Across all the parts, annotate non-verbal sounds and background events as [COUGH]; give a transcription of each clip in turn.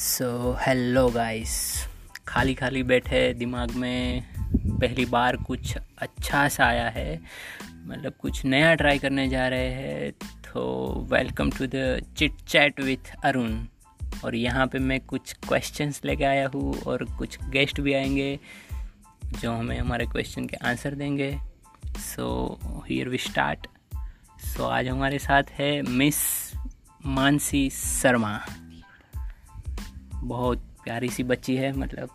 So hello guys खाली खाली बैठे दिमाग में पहली बार कुछ अच्छा सा आया है। मतलब कुछ नया ट्राई करने जा रहे हैं। तो welcome to the chit chat with Arun और यहाँ पे मैं कुछ क्वेश्चंस लेके आया हूँ और कुछ गेस्ट भी आएँगे, जो हमें हमारे क्वेश्चन के आंसर देंगे। So here we start so आज हमारे साथ है मिस मानसी शर्मा बहुत प्यारी सी बच्ची है मतलब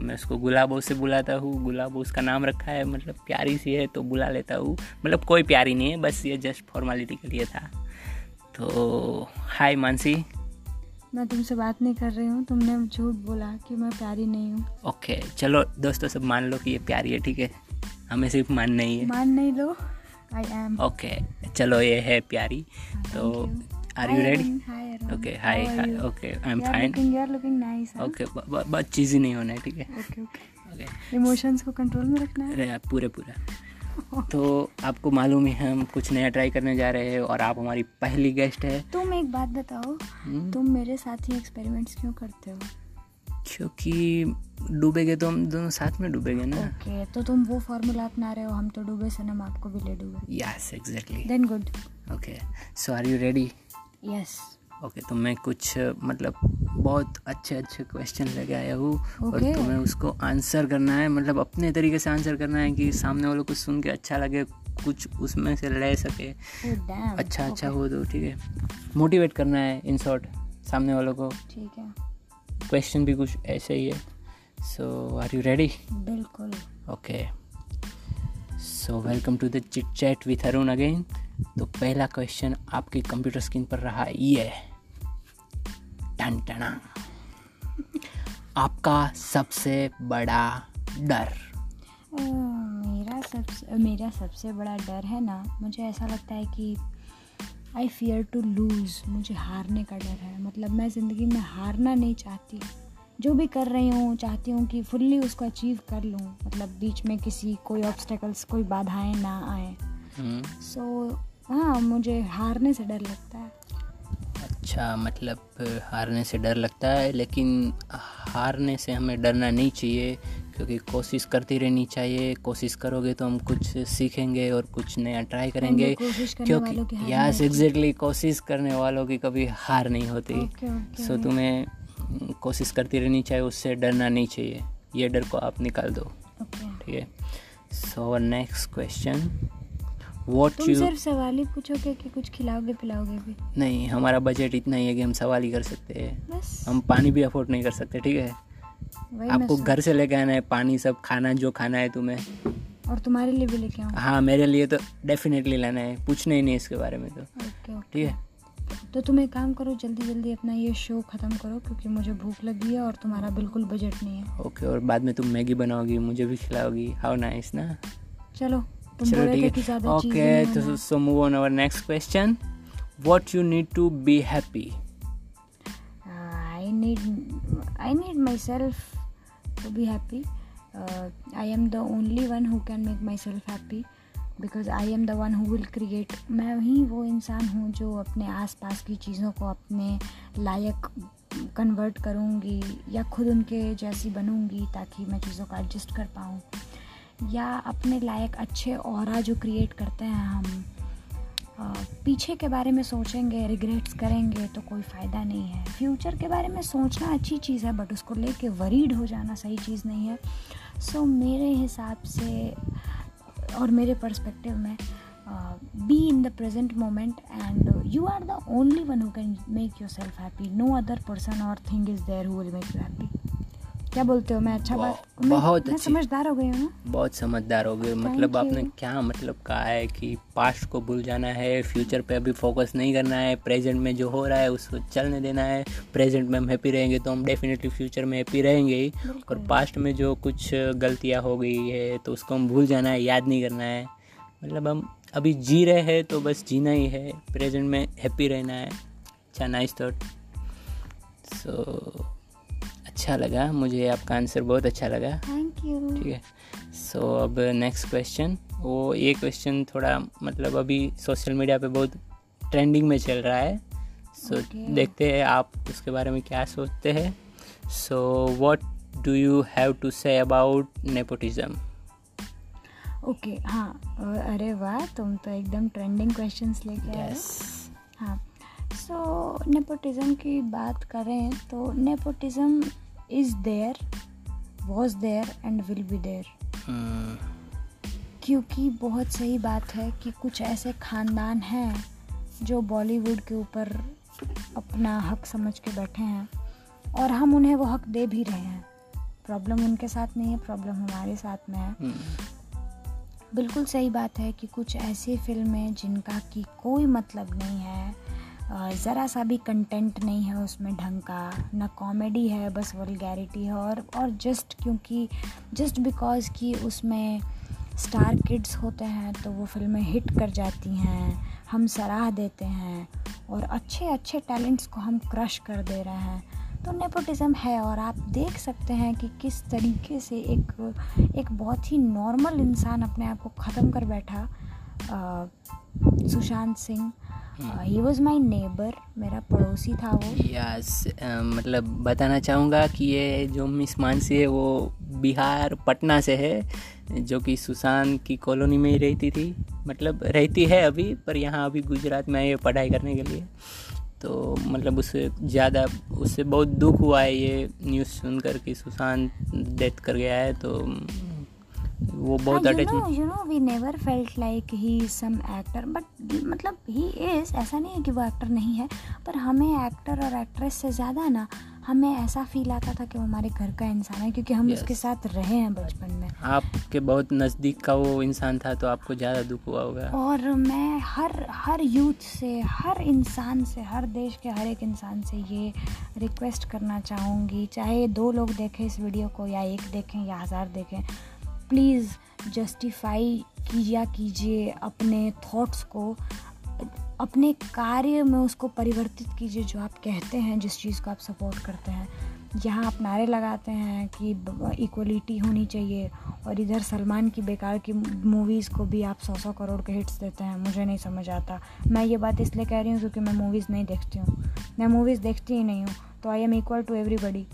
मैं उसको गुलाबो से बुलाता हूँ गुलाबो उसका नाम रखा है मतलब प्यारी सी है तो बुला लेता हूँ। मतलब कोई प्यारी नहीं है बस ये जस्ट फॉर्मेलिटी के लिए था। तो हाय मानसी। मैं तुमसे बात नहीं कर रही हूँ तुमने झूठ बोला कि मैं प्यारी नहीं हूँ। ओके चलो दोस्तों सब मान लो कि ये प्यारी है ठीक है? हमें सिर्फ़ मान नहीं है। मान नहीं लो आई एम ओके चलो ये है प्यारी तो are you ready okay hi okay I am fine looking you are looking nice okay बस चीज़ ही नहीं होना है ठीक है? ओके ओके इमोशंस को कंट्रोल में रखना है? पूरे पूरा। तो आपको मालूम है हम कुछ नया ट्राई करने जा रहे हैं और आप हमारी पहली गेस्ट है। तुम एक बात बताओ हम्म, तुम मेरे साथ ही एक्सपेरिमेंट्स क्यों करते हो? क्योंकि डूबेगे तो हम दोनों साथ में डूबेंगे ना। ओके okay, तो तुम वो फॉर्मूला अपना रहे हो हम तो डूबे सनम आपको भी ले डूबे। Yes exactly then good okay so are you ready yes okay तो मैं कुछ मतलब बहुत अच्छे अच्छे क्वेश्चन लेके आया हूँ okay. और तुम्हें उसको आंसर करना है। मतलब अपने तरीके से आंसर करना है कि सामने वालों को सुन के अच्छा लगे कुछ उसमें से ले सके। डैम अच्छा अच्छा हो तो ठीक है। मोटिवेट करना है इन शॉर्ट सामने वालों को। ठीक है। क्वेश्चन भी कुछ ऐसे ही है। सो आर यू रेडी बिल्कुल। Okay so welcome to the chit chat with Arun again तो पहला क्वेश्चन आपकी कंप्यूटर स्क्रीन पर रहा ये टन टना। आपका सबसे बड़ा डर। अ, मेरा सबसे मेरा सबसे बड़ा डर है ना मुझे ऐसा लगता है कि आई फियर टू लूज़ मुझे हारने का डर है। मतलब मैं ज़िंदगी में हारना नहीं चाहती। जो भी कर रही हूँ चाहती हूँ कि फुल्ली उसको अचीव कर लूँ। मतलब बीच में किसी कोई ऑब्स्टेकल्स कोई बाधाएँ ना आए। हम्म, सो हाँ मुझे हारने से डर लगता है। अच्छा मतलब हारने से डर लगता है लेकिन हारने से हमें डरना नहीं चाहिए क्योंकि कोशिश करती रहनी चाहिए। कोशिश करोगे तो हम कुछ सीखेंगे और कुछ नया ट्राई करेंगे क्योंकि यस एग्जैक्टली कोशिश करने वालों की कभी हार नहीं होती। ओके ओके सो तुम्हें हम्म, कोशिश करती रहनी चाहिए उससे डरना नहीं चाहिए। ये डर को आप निकाल दो। ठीक है? सो नेक्स्ट क्वेश्चन वॉट तुम यू सिर्फ़ सवाल ही पूछोगे कि कुछ खिलाओगे पिलाओगे भी? नहीं हमारा बजट इतना ही है कि हम सवाल ही कर सकते हैं। हम पानी भी अफोर्ड नहीं कर सकते ठीक है? आपको घर से लेके आना है पानी सब खाना जो खाना है तुम्हें। और तुम्हारे लिए भी लेके आऊँ? हाँ मेरे लिए तो डेफिनेटली लाना है पूछना ही नहीं इसके बारे में तो। ठीक है? तो तुम एक काम करो जल्दी जल्दी अपना ये शो ख़त्म करो क्योंकि मुझे भूख लगी है और तुम्हारा बिल्कुल बजट नहीं है। ओके और बाद में तुम मैगी बनाओगी मुझे भी खिलाओगी। हाउ नाइस ना? चलो तुम चलो ठीक है। Okay. So move on our next question what you need to be happy I need I need myself to be happy. Uh, I am the only one who can make myself happy. Because I am the one who will create मैं ही वो इंसान हूँ जो अपने आसपास की चीज़ों को अपने लायक कन्वर्ट करूँगी या खुद उनके जैसी बनूँगी ताकि मैं चीज़ों को एडजस्ट कर पाऊँ। या अपने लायक अच्छे और जो क्रिएट करते हैं हम पीछे के बारे में सोचेंगे रिग्रेट्स करेंगे तो कोई फ़ायदा नहीं है। फ्यूचर के बारे में सोचना अच्छी चीज़ है बट उसको लेके वरीड हो जाना सही चीज़ नहीं है। सो so, मेरे हिसाब से और मेरे पर्सपेक्टिव में be in the present moment and you are the only one who can make yourself happy no other person और thing is there who will make you happy क्या बोलते हो? मैं अच्छा बात बहुत- मैं- मैं समझदार हो गई हूँ बहुत समझदार हो गए मतलब आपने क्या मतलब कहा है कि पास्ट को भूल जाना है फ्यूचर पे अभी फोकस नहीं करना है प्रेजेंट में जो हो रहा है उसको चलने देना है। प्रेजेंट में हम हैप्पी रहेंगे तो हम डेफिनेटली फ्यूचर में हैप्पी रहेंगे ही। और पास्ट में जो कुछ गलतियाँ हो गई है तो उसको हम भूल जाना है याद नहीं करना है। मतलब हम अभी जी रहे हैं तो बस जीना ही है। प्रेजेंट में हैप्पी रहना है। अच्छा नाइस थॉट सो अच्छा लगा मुझे आपका आंसर बहुत अच्छा लगा। थैंक यू ठीक है? सो so, अब नेक्स्ट क्वेश्चन वो ये क्वेश्चन थोड़ा मतलब अभी सोशल मीडिया पे बहुत ट्रेंडिंग में चल रहा है। So so, Okay. देखते हैं आप उसके बारे में क्या सोचते हैं। So what do you have to say about nepotism okay हाँ अरे वाह तुम तो एकदम ट्रेंडिंग क्वेश्चंस लेके आए यस हाँ सो so, नेपोटिज्म की बात करें तो nepotism is there was there and will be there Hmm. क्योंकि बहुत सही बात है कि कुछ ऐसे खानदान हैं जो बॉलीवुड के ऊपर अपना हक समझ के बैठे हैं और हम उन्हें वो हक दे भी रहे हैं। प्रॉब्लम उनके साथ नहीं है प्रॉब्लम हमारे साथ में है। बिल्कुल सही बात है कि कुछ ऐसी फ़िल्में जिनका कि कोई मतलब नहीं है ज़रा सा भी कंटेंट नहीं है उसमें ढंग का। ना कॉमेडी है, बस वल्गैरिटी है और और जस्ट क्योंकि जस्ट बिकॉज़ कि उसमें स्टार किड्स होते हैं तो वो फ़िल्में हिट कर जाती हैं, हम सराह देते हैं और अच्छे अच्छे टैलेंट्स को हम क्रश कर दे रहे हैं। तो नेपोटिज्म है और आप देख सकते हैं कि किस तरीके से एक एक बहुत ही नॉर्मल इंसान अपने आप को ख़त्म कर बैठा Sushant Singh. He was my neighbour मेरा पड़ोसी था वो। यस मतलब बताना चाहूँगा कि ये जो मिस मानसी है, वो बिहार पटना से है, जो कि सुशांत की कॉलोनी में ही रहती थी। मतलब रहती है अभी, पर यहाँ अभी गुजरात में आई है पढ़ाई करने के लिए। तो मतलब उससे ज़्यादा, उससे बहुत दुख हुआ है ये न्यूज़ सुनकर कि सुशांत डेथ कर गया है तो वो बहुत you attachment you know we never felt like he some actor but मतलब ही इज़ ऐसा नहीं है कि वो एक्टर नहीं है पर हमें एक्टर और एक्ट्रेस से ज़्यादा ना हमें ऐसा फील आता था कि वो हमारे घर का इंसान है क्योंकि हम Yes. उसके साथ रहे हैं बचपन में। आपके बहुत नज़दीक का वो इंसान था तो आपको ज़्यादा दुख हुआ होगा। और मैं हर हर यूथ से हर इंसान से हर देश के हर एक इंसान से ये रिक्वेस्ट करना चाहूँगी चाहे दो लोग देखें इस वीडियो को या एक देखें या हज़ार देखें। प्लीज़ जस्टिफाई कीजिए कीजिए अपने थॉट्स को अपने कार्य में उसको परिवर्तित कीजिए जो आप कहते हैं जिस चीज़ को आप सपोर्ट करते हैं। यहाँ आप नारे लगाते हैं कि इक्वलिटी होनी चाहिए और इधर सलमान की बेकार की मूवीज़ को भी आप सौ सौ करोड़ के हिट्स देते हैं मुझे नहीं समझ आता। मैं ये बात इसलिए कह रही हूँ क्योंकि मैं मूवीज़ नहीं देखती हूँ। मैं मूवीज़ देखती ही नहीं हूँ तो I am equal to everybody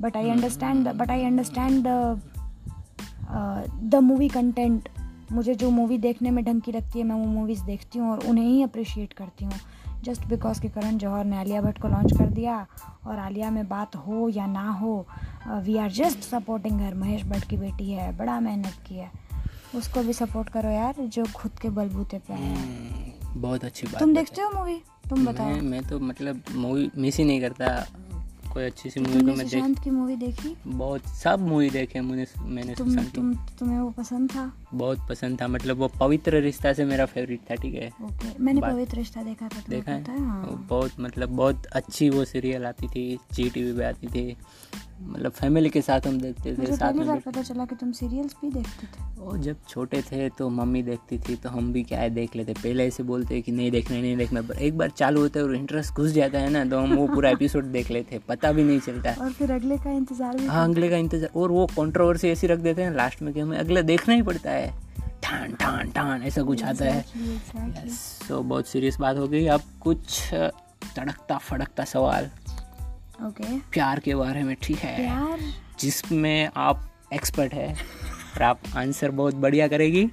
but I understand but I understand the movie content मुझे जो मूवी देखने में ढंग की लगती है मैं वो मूवीज़ देखती हूँ और उन्हें ही अप्रिशिएट करती हूँ। जस्ट बिकॉज़ के करण जौहर ने आलिया भट्ट को लॉन्च कर दिया और आलिया में बात हो या ना हो we are just supporting her Mahesh Bhatt की बेटी है बड़ा मेहनत की है। उसको भी सपोर्ट करो यार जो खुद के बलबूते पे है। हम्म, बहुत अच्छी बात तुम देखते हो मूवी तुम बताओ। मैं मैं तो मतलब मूवी मिस ही नहीं करता। कोई अच्छी सी मूवी को मैं देख की मूवी देखी? बहुत सब मूवी देखे मैंने मैंने तुम तुम तुम्हें वो पसंद था? बहुत पसंद था मतलब वो पवित्र रिश्ता से मेरा फेवरेट था ठीक है? ओके मैंने पवित्र रिश्ता देखा था देखा है? हाँ? वो बहुत मतलब बहुत अच्छी वो सीरियल आती थी जी टी पे आती थी। मतलब फैमिली के साथ हम देखते थे साथ में बार पता चला कि तुम सीरियल्स भी देखते थे। वो जब छोटे थे तो मम्मी देखती थी तो हम भी क्या है देख लेते। पहले ऐसे बोलते कि नहीं देखना नहीं देखना पर एक बार चालू होता है और इंटरेस्ट घुस जाता है ना तो हम वो पूरा एपिसोड देख लेते पता भी नहीं चलता। और फिर अगले का इंतज़ार हाँ अगले का इंतज़ार और वो कॉन्ट्रोवर्सी ऐसी रख देते हैं लास्ट में कि हमें अगला देखना ही पड़ता है। ठान ठान ठान ऐसा कुछ आता है. सो बहुत सीरियस बात हो गई। अब कुछ तड़कता फड़कता सवाल। ओके प्यार के बारे में ठीक है? जिसमें आप एक्सपर्ट है और आप आंसर बहुत बढ़िया करेगी।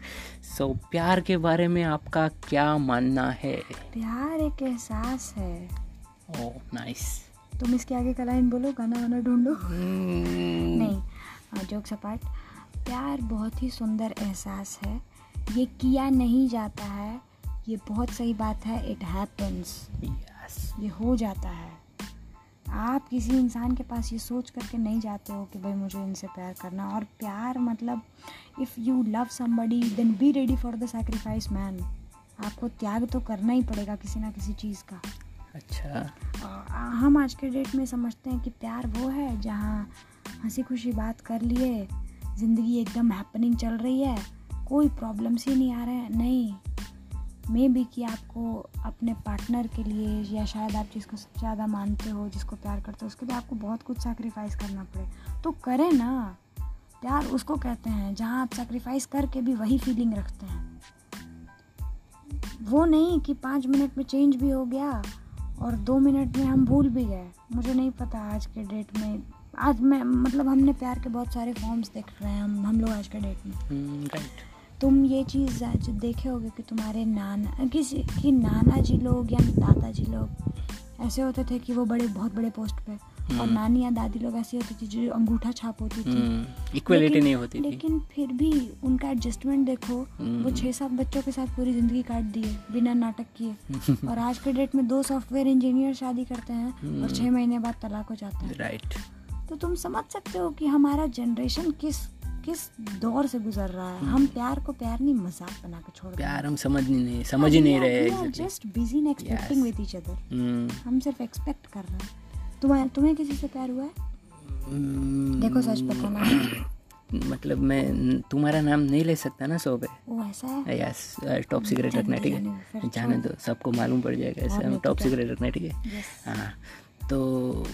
सो प्यार के बारे में आपका क्या मानना है? प्यार एक एहसास है। ओ नाइस तुम इसके आगे का लाइन बोलो गाना वाना ढूंढो। Hmm. नहीं जोक सपाट प्यार बहुत ही सुंदर एहसास है। ये किया नहीं जाता है। ये बहुत सही बात है। इट हैपन्स यस ये हो जाता है। आप किसी इंसान के पास ये सोच करके नहीं जाते हो कि भाई मुझे इनसे प्यार करना। और प्यार मतलब if you love somebody then be ready for the sacrifice man आपको त्याग तो करना ही पड़ेगा किसी ना किसी चीज़ का। अच्छा। आ, हम आज के डेट में समझते हैं कि प्यार वो है जहाँ हँसी खुशी बात कर लिए ज़िंदगी एकदम हैपनिंग चल रही है। कोई प्रॉब्लम्स ही नहीं आ रहे हैं। नहीं मे भी कि आपको अपने पार्टनर के लिए या शायद आप जिसको सबसे ज़्यादा मानते हो, जिसको प्यार करते हो, उसके लिए आपको बहुत कुछ सैक्रिफाइस करना पड़े। तो करें ना। प्यार उसको कहते हैं, जहाँ आप सेक्रीफाइस करके भी वही फीलिंग रखते हैं। वो नहीं कि पाँच मिनट में चेंज भी हो गया और दो मिनट में हम भूल भी गए। मुझे नहीं पता आज के डेट में आज मैं मतलब हमने प्यार के बहुत सारे फॉर्म्स देख रहे हैं हम हम लोग आज के डेट में। राइट तुम ये चीज़ जो देखे होगे कि तुम्हारे नाना किसी कि नाना जी लोग या दादाजी लोग ऐसे होते थे कि वो बड़े बहुत बड़े पोस्ट पे। और हम्म। नानी या दादी लोग ऐसी होती थी जो अंगूठा छाप होती थी। इक्वलिटी लेकिन- नहीं होती थी। लेकिन फिर भी उनका एडजस्टमेंट देखो वो हम्म। छः सात बच्चों के साथ पूरी ज़िंदगी काट दिए बिना नाटक किए। [LAUGHS] और आज के डेट में दो सॉफ्टवेयर इंजीनियर शादी करते हैं और हम्म। छः महीने बाद तलाक हो जाता है। राइट तो तुम समझ सकते हो कि हमारा जनरेशन किस किस दौर से गुजर रहा है। हम प्यार को प्यार नहीं मज़ाक बना के छोड़। प्यार हम समझ नहीं समझ ही नहीं रहे just busy in expecting with each other हम सिर्फ़ एक्सपेक्ट कर रहे हैं। तुम्हें तुम्हें किसी से प्यार हुआ है? हम्म, देखो सच बताना [CLEARS THROAT] मतलब मैं तुम्हारा नाम नहीं ले सकता ना सो पे वो ऐसा है? यस टॉप सीक्रेट रखना ठीक है। जाने दो सबको मालूम पड़ जाएगा ऐसे हम टॉप सीक्रेट रखना ठीक है। हाँ तो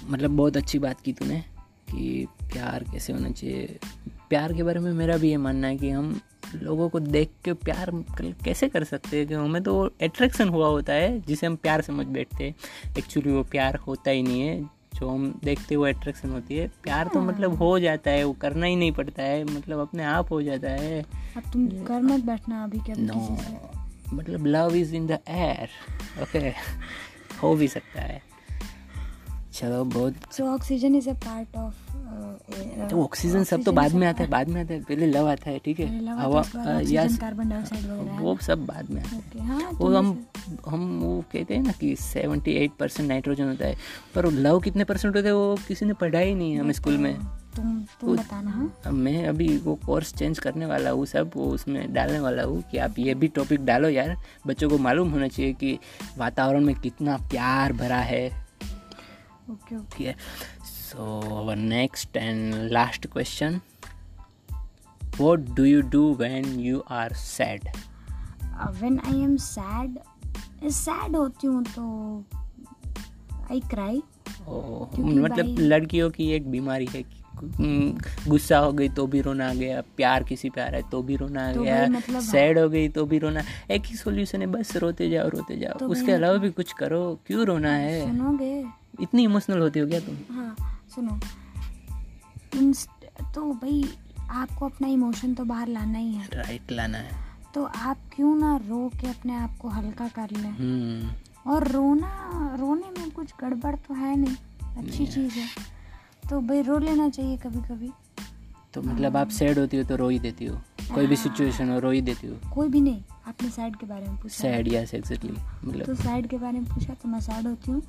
मतलब बहुत अच्छी बात की तूने कि प्यार कैसे होना चाहिए। प्यार के बारे में मेरा भी ये मानना है कि हम लोगों को देख के प्यार कैसे कर सकते हैं कि हमें तो अट्रैक्शन हुआ होता है जिसे हम प्यार समझ बैठते हैं। एक्चुअली वो प्यार होता ही नहीं है। जो हम देखते वो अट्रैक्शन होती है। प्यार तो मतलब हो जाता है वो करना ही नहीं पड़ता है। मतलब अपने आप हो जाता है। अब तुम कर मत बैठना अभी कभी नो किसी मतलब love is in the air okay हो भी सकता है। चलो बहुत so oxygen is a part of तो ऑक्सीजन सब तो बाद में आता है बाद में आता है पहले लव आता है ठीक है? हवा यस कार्बन डाइऑक्साइड वगैरह वो सब बाद में आता है। हाँ वो हम हम वो कहते हैं ना कि सेवेंटी एट परसेंट नाइट्रोजन होता है पर लव कितने परसेंट होता है वो किसी ने पढ़ा ही नहीं है हमें स्कूल में। तुम तुम बताना हाँ। मैं अभी वो कोर्स चेंज करने वाला हूँ सब वो उसमें डालने वाला हूँ कि आप ये भी टॉपिक डालो यार बच्चों को मालूम होना चाहिए कि वातावरण में कितना प्यार भरा है। Okay okay so our next and last question what do you do when you are sad when I am sad sad होती हूँ तो आई क्राई मतलब लड़कियों की एक बीमारी है हम्म, गुस्सा हो गई तो भी रोना आ गया प्यार किसी पे आ रहा है तो भी रोना आ तो गया मतलब- सैड हो गई तो भी रोना एक ही सोल्यूशन है बस रोते जाओ रोते जाओ। तो उसके अलावा भी कुछ करो क्यों रोना है? सुनोगे? इतनी इमोशनल होती हो क्या तुम? हाँ सुनो। इंस्ट तो भाई आपको अपना इमोशन तो बाहर लाना ही है। राइट लाना है। तो आप क्यों ना रो के अपने आप को हल्का कर लें? हम्म। और रोना रोने में कुछ गड़बड़ तो है नहीं। अच्छी चीज़ है। तो भाई रो लेना चाहिए कभी कभी तो मतलब आप सैड होती हो तो रो ही देती हो? कोई भी सिचुएशन हो रो ही देती हो? कोई भी नहीं आपने सैड के बारे में पूछा। सैड यस एग्जैक्टली तो मतलब सैड के बारे में पूछा तो मैं सैड होती हूँ।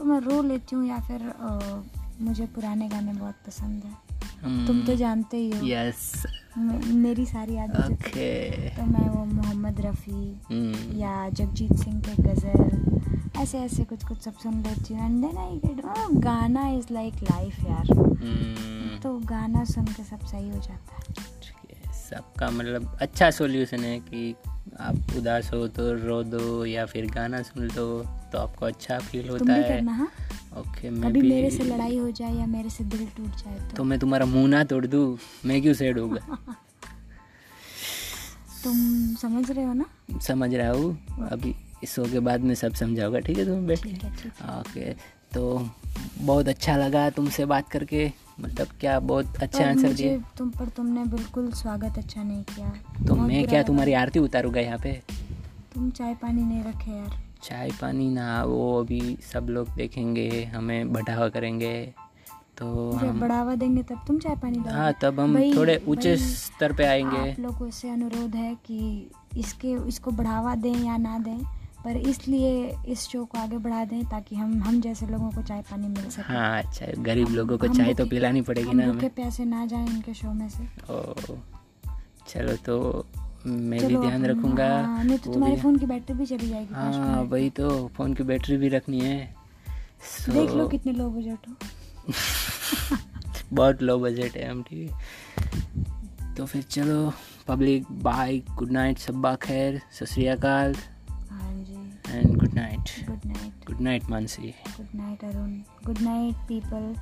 तो मैं रो लेती हूँ या फिर अ, मुझे पुराने गाने बहुत पसंद है। hmm. तुम तो जानते ही हो। यस मे- मेरी सारी आदतें ओके तो मैं वो मोहम्मद रफ़ी हम्म या जगजीत सिंह के गज़ल ऐसे ऐसे कुछ कुछ सब सुन लेती हूँ। एंड देन आई गेट गाना इज़ लाइक लाइफ यार। हम्म तो गाना सुन के सब सही हो जाता है। सबका मतलब अच्छा सॉल्यूशन है कि आप उदास हो तो रो दो या फिर गाना सुन लो। तो आपको अच्छा फील तुम होता है। करना हाँ? ओके मैं भी मेरे से लड़ाई हो जाए या मेरे से दिल टूट जाए तो। तो मैं तुम्हारा मुँह ना तोड़ दूँ मैं क्यों सैड होगा [LAUGHS] तुम समझ रहे हो ना? समझ रहा हूँ। अभी इस शो के बाद में सब समझाऊँगा ठीक है तुम बैठे ओके तो बहुत अच्छा लगा तुमसे बात करके। मतलब क्या बहुत अच्छा आंसर दिए तुम पर तुमने बिल्कुल स्वागत अच्छा नहीं किया। तो मैं क्या तुम्हारी आरती उतारूँगा यहाँ पे? तुम चाय पानी नहीं रखे यार। चाय पानी ना वो अभी सब लोग देखेंगे हमें बढ़ावा करेंगे तो हम बढ़ावा देंगे तब तुम चाय पानी हाँ तब हम थोड़े ऊँचे स्तर पे आएँगे। आप लोगों से अनुरोध है कि इसके इसको बढ़ावा दें या ना दें पर इसलिए इस शो को आगे बढ़ा दें ताकि हम हम जैसे लोगों को चाय पानी मिल सके। हाँ अच्छा गरीब लोगों को चाय तो पिलानी पड़ेगी ना हमें। प्यासे ना जाएँ इनके शो में से। ओ चलो तो मैं भी ध्यान हम- रखूँगा। हाँ, नहीं तो तुम्हारे फ़ोन की बैटरी भी चली जाएगी हाँ वही तो फ़ोन की बैटरी भी रखनी है। देख लो कितने लो बजट हो। [LAUGHS] बहुत लो बजट है हम ठीक है तो फिर चलो पब्लिक बाय गुड नाइट सब्बा खैर सत श्री अकाल। हाँ and good night good night good night Mansi. Good night Arun. Good night people